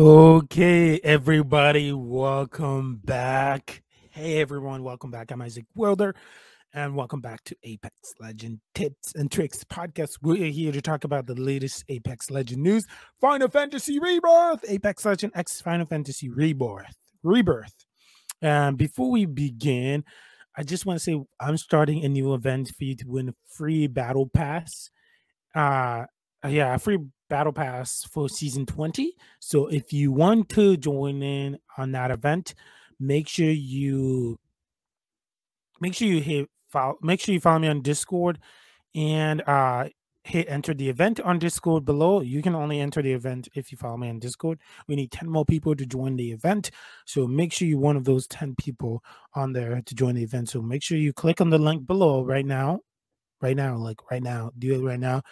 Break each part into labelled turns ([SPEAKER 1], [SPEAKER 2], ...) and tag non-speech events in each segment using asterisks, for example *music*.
[SPEAKER 1] Okay, everybody, welcome back. Hey, everyone, welcome back. I'm Isaac Wilder, and welcome back to Apex Legend Tips and Tricks podcast. We're here to talk about the latest Apex Legend news Final Fantasy Rebirth, Apex Legend X Final Fantasy Rebirth. Rebirth. And before we begin, I just want to say I'm starting a new event for you to win a free battle pass. Uh, yeah, a free battle pass for season 20 so if you want to join in on that event make sure you make sure you hit follow make sure you follow me on discord and uh hit enter the event on discord below. You can only enter the event if you follow me on discord. We need 10 more people to join the event. So make sure you're one of those 10 people on there to join the event. So make sure you click on the link below right now right now like right now do it right now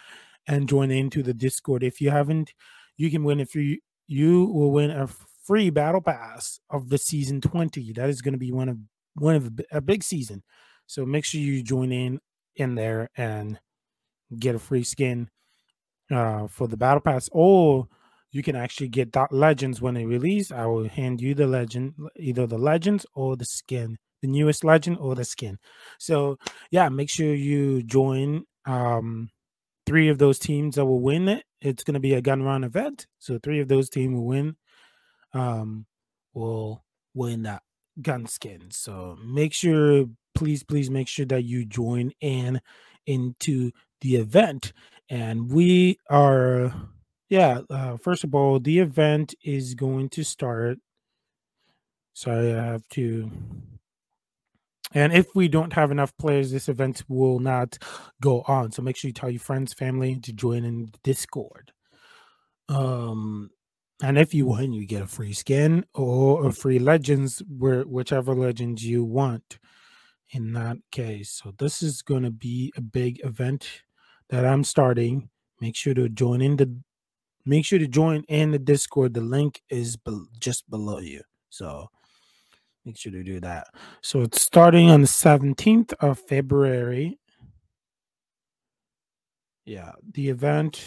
[SPEAKER 1] and join into the Discord. If you haven't, you can win if you you will win a free battle pass of the season 20. That is going to be one of one of a big season. So make sure you join in in there and get a free skin uh, for the battle pass or you can actually get dot legends when they release. I will hand you the legend, either the legends or the skin, the newest legend or the skin. So yeah, make sure you join um three of those teams that will win it. It's going to be a gun run event, so three of those teams will win. Um, will win that gun skin. So make sure, please, please make sure that you join in into the event. And we are, yeah. Uh, first of all, the event is going to start. Sorry, I have to and if we don't have enough players, this event will not go on. So make sure you tell your friends, family to join in Discord. Um, and if you win, you get a free skin or a free legends, where whichever legends you want. In that case, so this is going to be a big event that I'm starting. Make sure to join in the. Make sure to join in the Discord. The link is be- just below you. So Make sure to do that. So it's starting on the 17th of February. Yeah, the event.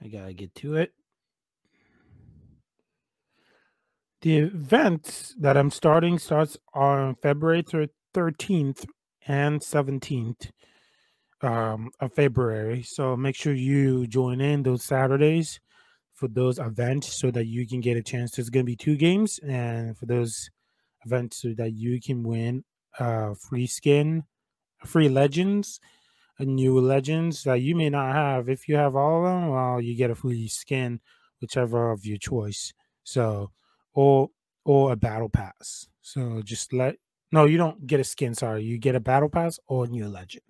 [SPEAKER 1] I gotta get to it. The event that I'm starting starts on February 13th and 17th um, of February. So make sure you join in those Saturdays for those events so that you can get a chance. There's going to be two games, and for those events so that you can win uh free skin, free legends, a new legends that you may not have. If you have all of them, well, you get a free skin, whichever of your choice. So, or or a battle pass. So just let no, you don't get a skin. Sorry, you get a battle pass or a new legend.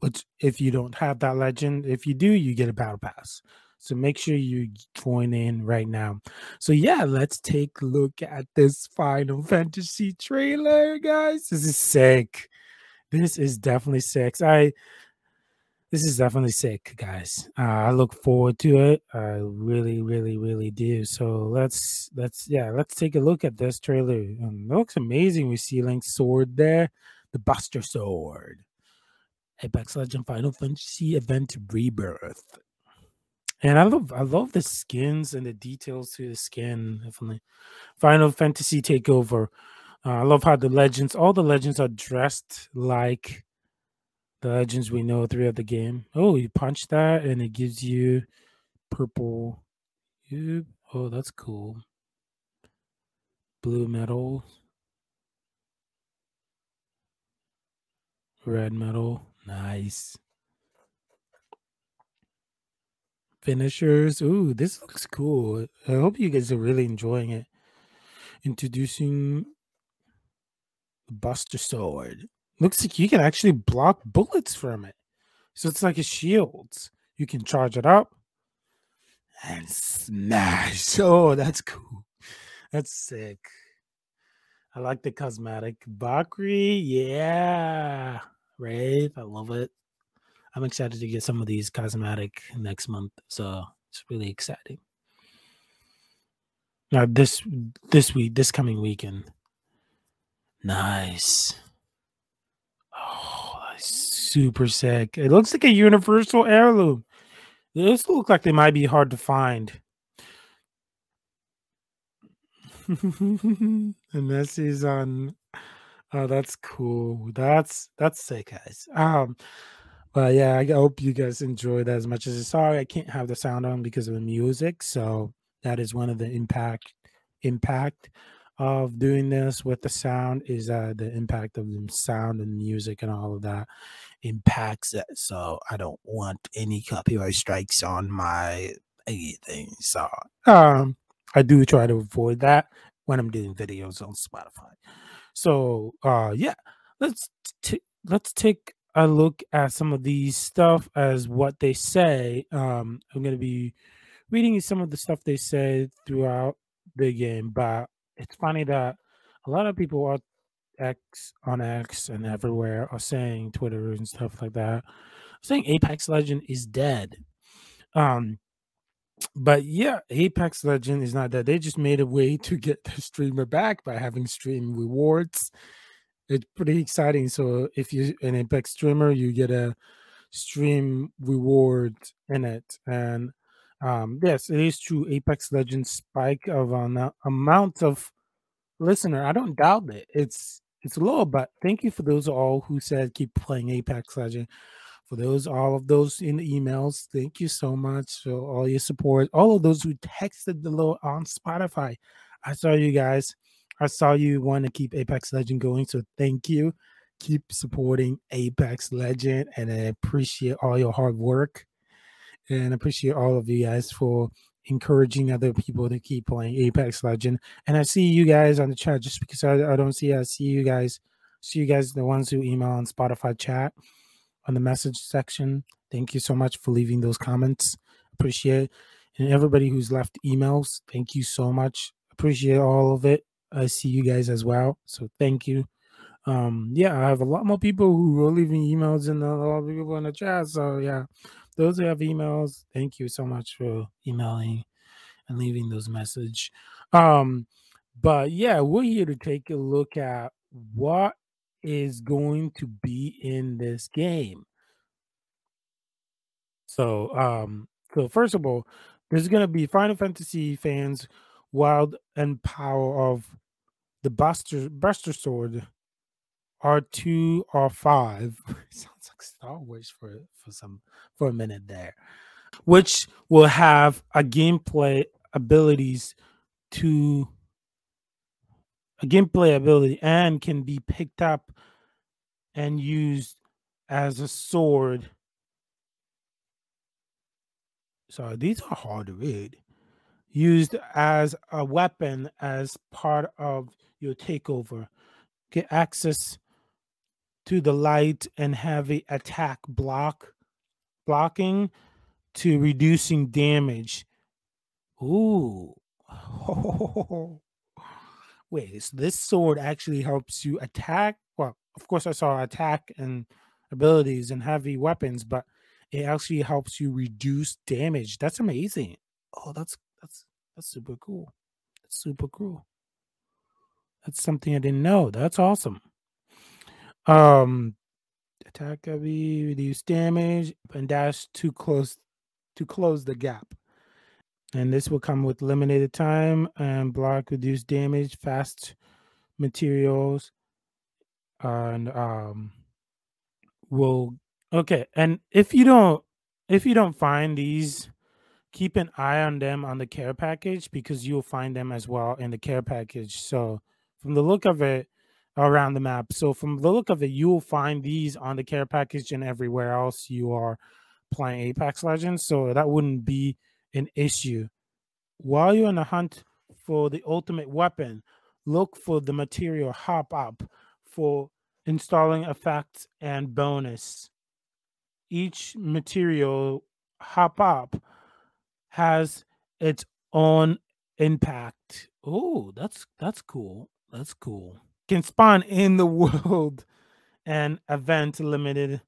[SPEAKER 1] Which, if you don't have that legend, if you do, you get a battle pass. So make sure you join in right now. So yeah, let's take a look at this Final *laughs* Fantasy trailer, guys. This is sick. This is definitely sick. I this is definitely sick, guys. Uh, I look forward to it. I really, really, really do. So let's let's yeah, let's take a look at this trailer. Um, it looks amazing. We see Link's sword there, the Buster Sword. Apex Legend Final Fantasy Event Rebirth. And I love I love the skins and the details to the skin. Definitely, Final Fantasy Takeover. Uh, I love how the legends, all the legends are dressed like the legends we know throughout the game. Oh, you punch that and it gives you purple. Oh, that's cool. Blue metal. Red metal. Nice. Finishers. Ooh, this looks cool. I hope you guys are really enjoying it. Introducing Buster Sword. Looks like you can actually block bullets from it. So it's like a shield. You can charge it up and smash. *laughs* Oh, that's cool. That's sick. I like the cosmetic. Valkyrie, yeah. Wraith, I love it. I'm excited to get some of these cosmetic next month. So it's really exciting. Now this this week, this coming weekend. Nice. Oh, super sick. It looks like a universal heirloom. This look like they might be hard to find. and this is on. Oh, that's cool. That's that's sick, guys. Um, but yeah, I hope you guys enjoyed as much as I sorry I can't have the sound on because of the music. So that is one of the impact impact of doing this with the sound is uh the impact of the sound and music and all of that impacts it. So I don't want any copyright strikes on my anything. So um I do try to avoid that when I'm doing videos on Spotify. So uh yeah, let's t- let's take a look at some of these stuff as what they say. Um I'm gonna be reading some of the stuff they said throughout the game, but it's funny that a lot of people are X on X and everywhere are saying Twitter and stuff like that, saying Apex Legend is dead. Um, but yeah, Apex Legend is not dead. They just made a way to get the streamer back by having stream rewards. It's pretty exciting. So if you're an Apex streamer, you get a stream reward in it. And um, yes, it is true. Apex Legends spike of an amount of listener. I don't doubt it. It's it's low, but thank you for those all who said keep playing Apex Legend. For those, all of those in the emails, thank you so much for all your support. All of those who texted the little on Spotify, I saw you guys. I saw you want to keep Apex Legend going, so thank you. Keep supporting Apex Legend, and I appreciate all your hard work, and I appreciate all of you guys for encouraging other people to keep playing Apex Legend. And I see you guys on the chat just because I, I don't see I see you guys see you guys the ones who email on Spotify chat on the message section. Thank you so much for leaving those comments. Appreciate it. And everybody who's left emails, thank you so much. Appreciate all of it. I see you guys as well. So thank you. Um, yeah, I have a lot more people who are leaving emails and a lot of people in the chat. So yeah, those who have emails, thank you so much for emailing and leaving those message. Um, but yeah, we're here to take a look at what is going to be in this game. So, um, so first of all, there's gonna be Final Fantasy fans, Wild and Power of the Buster Buster Sword R2 R5 *laughs* sounds like Star Wars for for some for a minute there, which will have a gameplay abilities to a gameplay ability and can be picked up and used as a sword. So these are hard to read. Used as a weapon as part of your takeover. Get access to the light and heavy attack block blocking to reducing damage. Ooh. *laughs* Wait, so this sword actually helps you attack. Well, of course, I saw attack and abilities and heavy weapons, but it actually helps you reduce damage. That's amazing. Oh, that's that's super cool. That's super cool. That's something I didn't know. That's awesome. Um, attack heavy, reduce damage, and dash too close to close the gap. And this will come with limited time and block reduce damage, fast materials, and um will okay. And if you don't if you don't find these, keep an eye on them on the care package because you'll find them as well in the care package. So from the look of it, around the map. So from the look of it, you will find these on the care package and everywhere else you are playing Apex Legends. So that wouldn't be an issue. While you're on the hunt for the ultimate weapon, look for the material hop up for installing effects and bonus. Each material hop up has its own impact. Oh, that's that's cool. That's cool can spawn in the *laughs* world and event limited.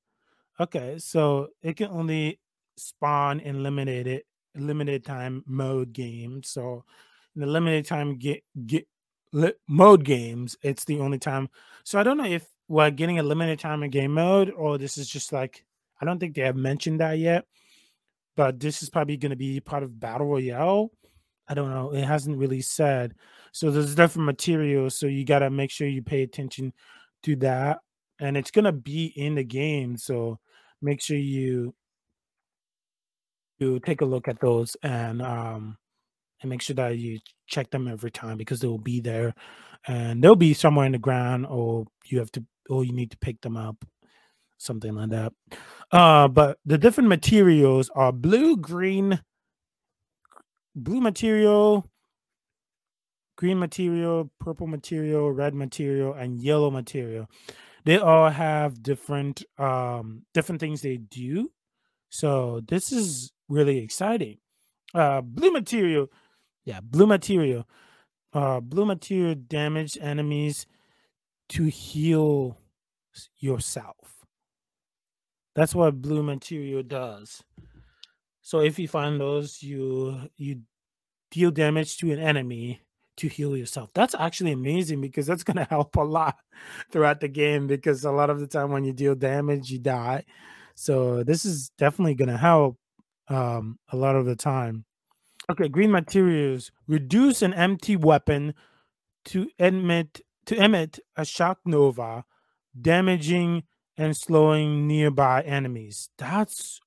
[SPEAKER 1] Okay, so it can only spawn in limited limited time mode games. So in the limited time get get li- mode games, it's the only time. So I don't know if we're getting a limited time in game mode, or this is just like I don't think they have mentioned that yet. But this is probably going to be part of battle royale. I don't know. It hasn't really said. So there's different materials. So you got to make sure you pay attention to that. And it's going to be in the game. So make sure you you take a look at those and um and make sure that you check them every time because they will be there and they'll be somewhere in the ground or you have to or you need to pick them up something like that. Uh but the different materials are blue green blue material green material purple material red material and yellow material. They all have different um different things they do. So this is really exciting. Uh blue material yeah blue material. Uh blue material damage enemies to heal yourself that's what blue material does. So if you find those you you deal damage to an enemy to heal yourself. That's actually amazing because that's going to help a lot *laughs* throughout the game because a lot of the time when you deal damage you die. So this is definitely going to help um a lot of the time. Okay, green materials. Reduce an empty weapon to emit to emit a shock nova, damaging and slowing nearby enemies. That's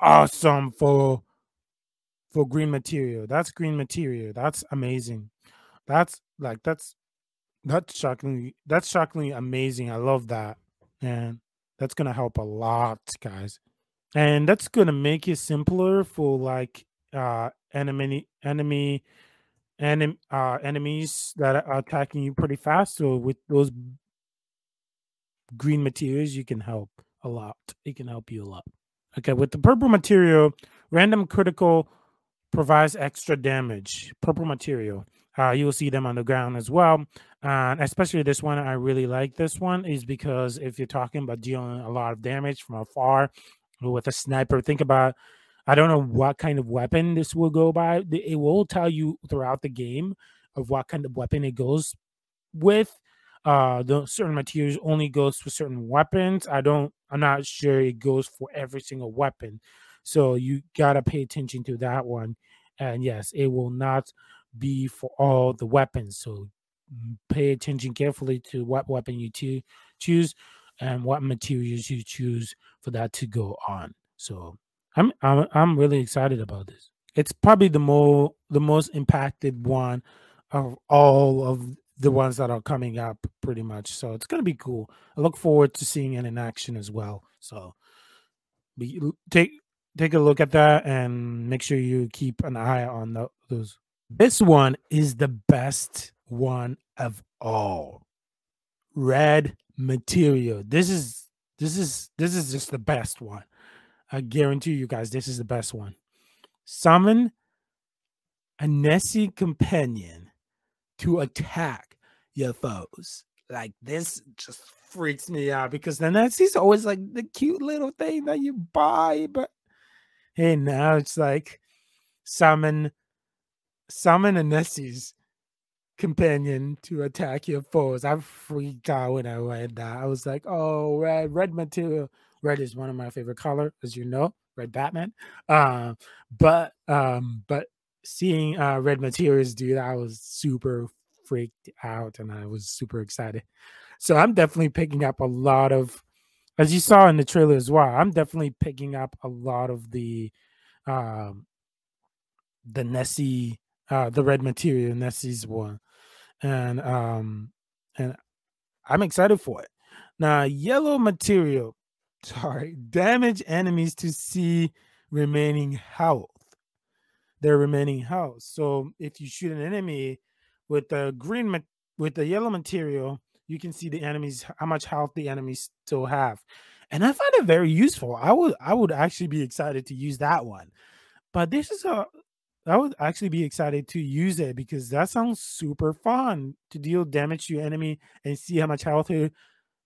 [SPEAKER 1] awesome for for green material. That's green material. That's amazing. That's like that's that's shockingly that's shockingly amazing. I love that. And that's gonna help a lot, guys. And that's gonna make it simpler for like uh enemy enemy enemy uh enemies that are attacking you pretty fast so with those green materials you can help a lot it can help you a lot okay with the purple material random critical provides extra damage purple material uh, you will see them on the ground as well and especially this one i really like this one is because if you're talking about dealing a lot of damage from afar with a sniper think about I don't know what kind of weapon this will go by. It will tell you throughout the game of what kind of weapon it goes with. Uh, the certain materials only goes for certain weapons. I don't. I'm not sure it goes for every single weapon. So you gotta pay attention to that one. And yes, it will not be for all the weapons. So pay attention carefully to what weapon you to choose and what materials you choose for that to go on. So I'm I'm I'm really excited about this. It's probably the more the most impacted one of all of the mm. ones that are coming up pretty much. So it's gonna be cool. I look forward to seeing it in action as well. So be, take take a look at that and make sure you keep an eye on the, those. This one is the best one of all. Red material. This is this is this is just the best one. I guarantee you guys, this is the best one. Summon a Nessie companion to attack your foes. Like this just freaks me out because the Nessie's always like the cute little thing that you buy, but hey, now it's like summon summon a Nessie's companion to attack your foes. I freaked out when I read that. I was like, oh, red, red material Red is one of my favorite color, as you know, Red Batman. Uh, but um, but seeing uh, Red Materials do that, I was super freaked out, and I was super excited. So I'm definitely picking up a lot of, as you saw in the trailer as well. I'm definitely picking up a lot of the, um, the Nessie, uh, the Red Material Nessie's one, and um, and I'm excited for it. Now, yellow material *laughs* sorry, damage enemies to see remaining health. Their remaining health. So if you shoot an enemy with the green with the yellow material, you can see the enemies how much health the enemies still have. And I find it very useful. I would I would actually be excited to use that one. But this is a I would actually be excited to use it because that sounds super fun to deal damage to your enemy and see how much health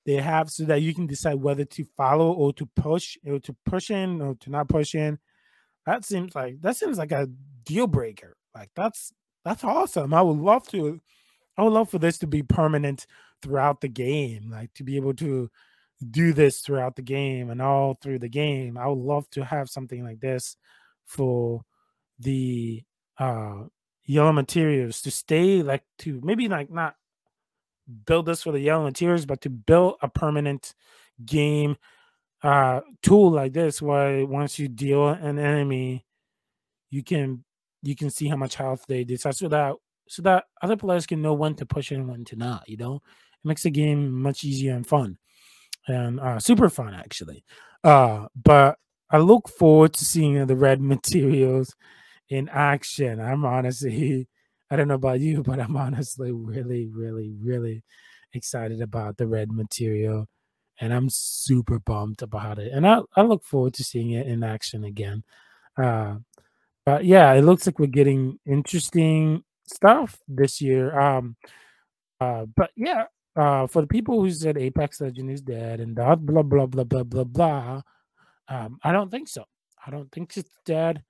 [SPEAKER 1] they have so that you can decide whether to follow or to push or to push in or to not push in. That seems like that seems like a deal breaker. Like that's that's awesome. I would love to I would love for this to be permanent throughout the game, like to be able to do this throughout the game and all through the game. I would love to have something like this for the uh yellow materials to stay like to maybe like not build this for the yellow materials, but to build a permanent game uh tool like this where once you deal an enemy you can you can see how much health they decide so that so that other players can know when to push and when to not you know it makes the game much easier and fun and uh super fun actually uh but i look forward to seeing the red *laughs* materials in action i'm honestly i don't know about you but i'm honestly really really really excited about the red material and I'm super bummed about it. And I, I look forward to seeing it in action again. Uh, but yeah, it looks like we're getting interesting stuff this year. Um, uh, but yeah, uh, for the people who said Apex Legend is dead and blah blah blah blah blah blah blah, um, I don't think so. I don't think it's dead.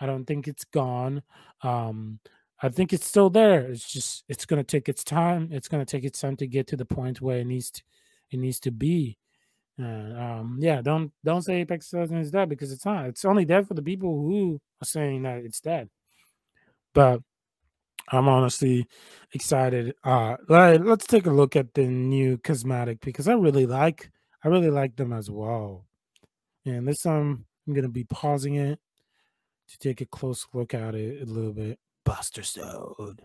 [SPEAKER 1] I don't think it's gone. Um, I think it's still there. It's just it's gonna take its time. It's gonna take its time to get to the point where it needs to it needs to be. Uh, um, yeah, don't don't say Apex Legends is dead because it's not. It's only dead for the people who are saying that it's dead. But I'm honestly excited. Uh, let, let's take a look at the new cosmetic because I really like I really like them as well. And this time I'm gonna be pausing it to take a close look at it a little bit. Buster Sword,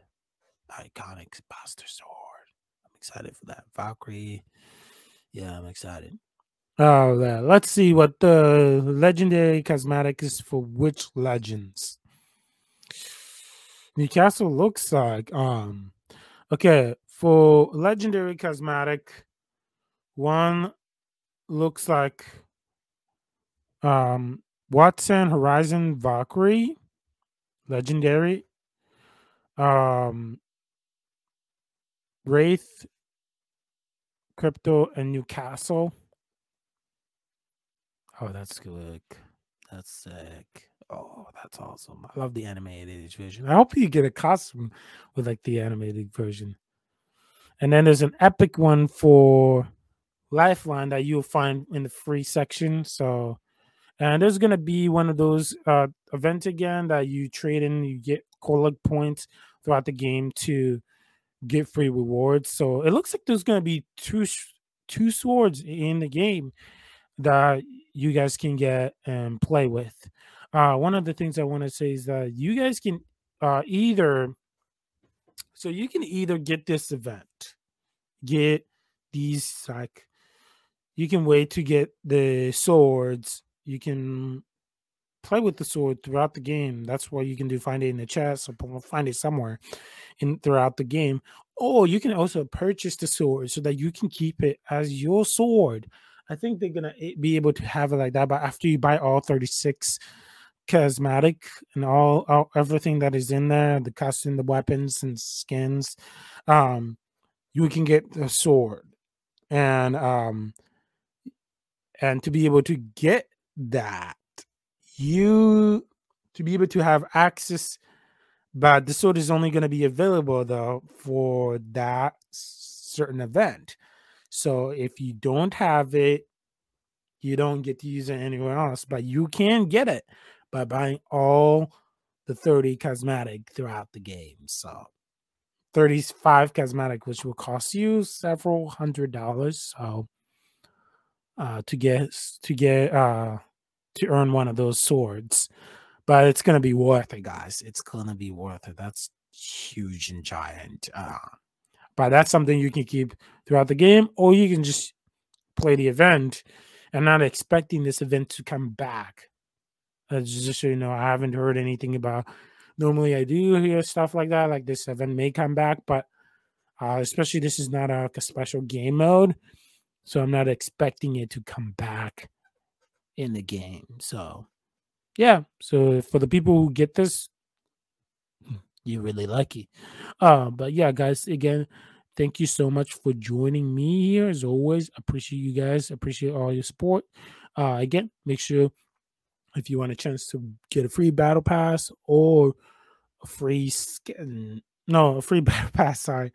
[SPEAKER 1] iconic Buster Sword. I'm excited for that Valkyrie. Yeah, I'm excited. Oh, let's see what the legendary cosmetic is for which legends. Newcastle looks like um okay for legendary cosmetic one looks like um Wattson Horizon Valkyrie legendary um Wraith Crypto and Newcastle Oh, that's good. That's sick. Oh, that's awesome. I love the animated version. I hope you get a costume with like the animated version. And then there's an epic one for Lifeline that you'll find in the free section. So, and there's gonna be one of those uh events again that you trade in, you get collect points throughout the game to get free rewards. So it looks like there's gonna be two two swords in the game that you guys can get and play with. Uh, one of the things I want to say is that you guys can uh, either, so you can either get this event, get these like, you can wait to get the swords. You can play with the sword throughout the game. That's what you can do. Find it in the chest or find it somewhere in throughout the game. Or you can also purchase the sword so that you can keep it as your sword I think they're gonna be able to have it like that. But after you buy all 36 cosmetic and all, all everything that is in there, the costume, the weapons and skins, um, you can get the sword. And um and to be able to get that, you to be able to have access, but the sword is only going to be available though for that certain event. So if you don't have it, you don't get to use it anywhere else, but you can get it by buying all the 30 cosmetic throughout the game. So 35 cosmetic, which will cost you several hundred dollars. So uh to get to get uh to earn one of those swords. But it's gonna be worth it, guys. It's gonna be worth it. That's huge and giant. Uh but that's something you can keep throughout the game, or you can just play the event and not expecting this event to come back. Uh, just so you know, I haven't heard anything about. Normally, I do hear stuff like that, like this event may come back, but uh, especially this is not a, a special game mode, so I'm not expecting it to come back in the game. So, yeah. So for the people who get this, you're really lucky. Uh, but yeah, guys, again, thank you so much for joining me here. As always, appreciate you guys. Appreciate all your support. Uh, again, make sure if you want a chance to get a free battle pass or a free skin, no, a free *laughs* battle pass. Sorry,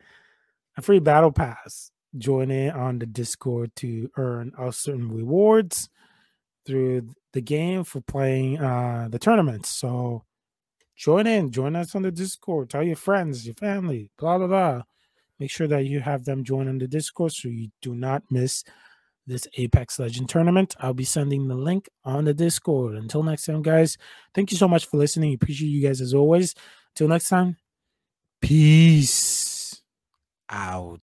[SPEAKER 1] a free battle pass join in on the Discord to earn certain rewards through the game for playing uh the tournaments. So join in, join us on the Discord, tell your friends, your family, blah blah blah. Make sure that you have them join on the Discord so you do not miss this Apex Legend tournament. I'll be sending the link on the Discord. Until next time, guys, thank you so much for listening. Appreciate you guys as always. Till next time, peace out.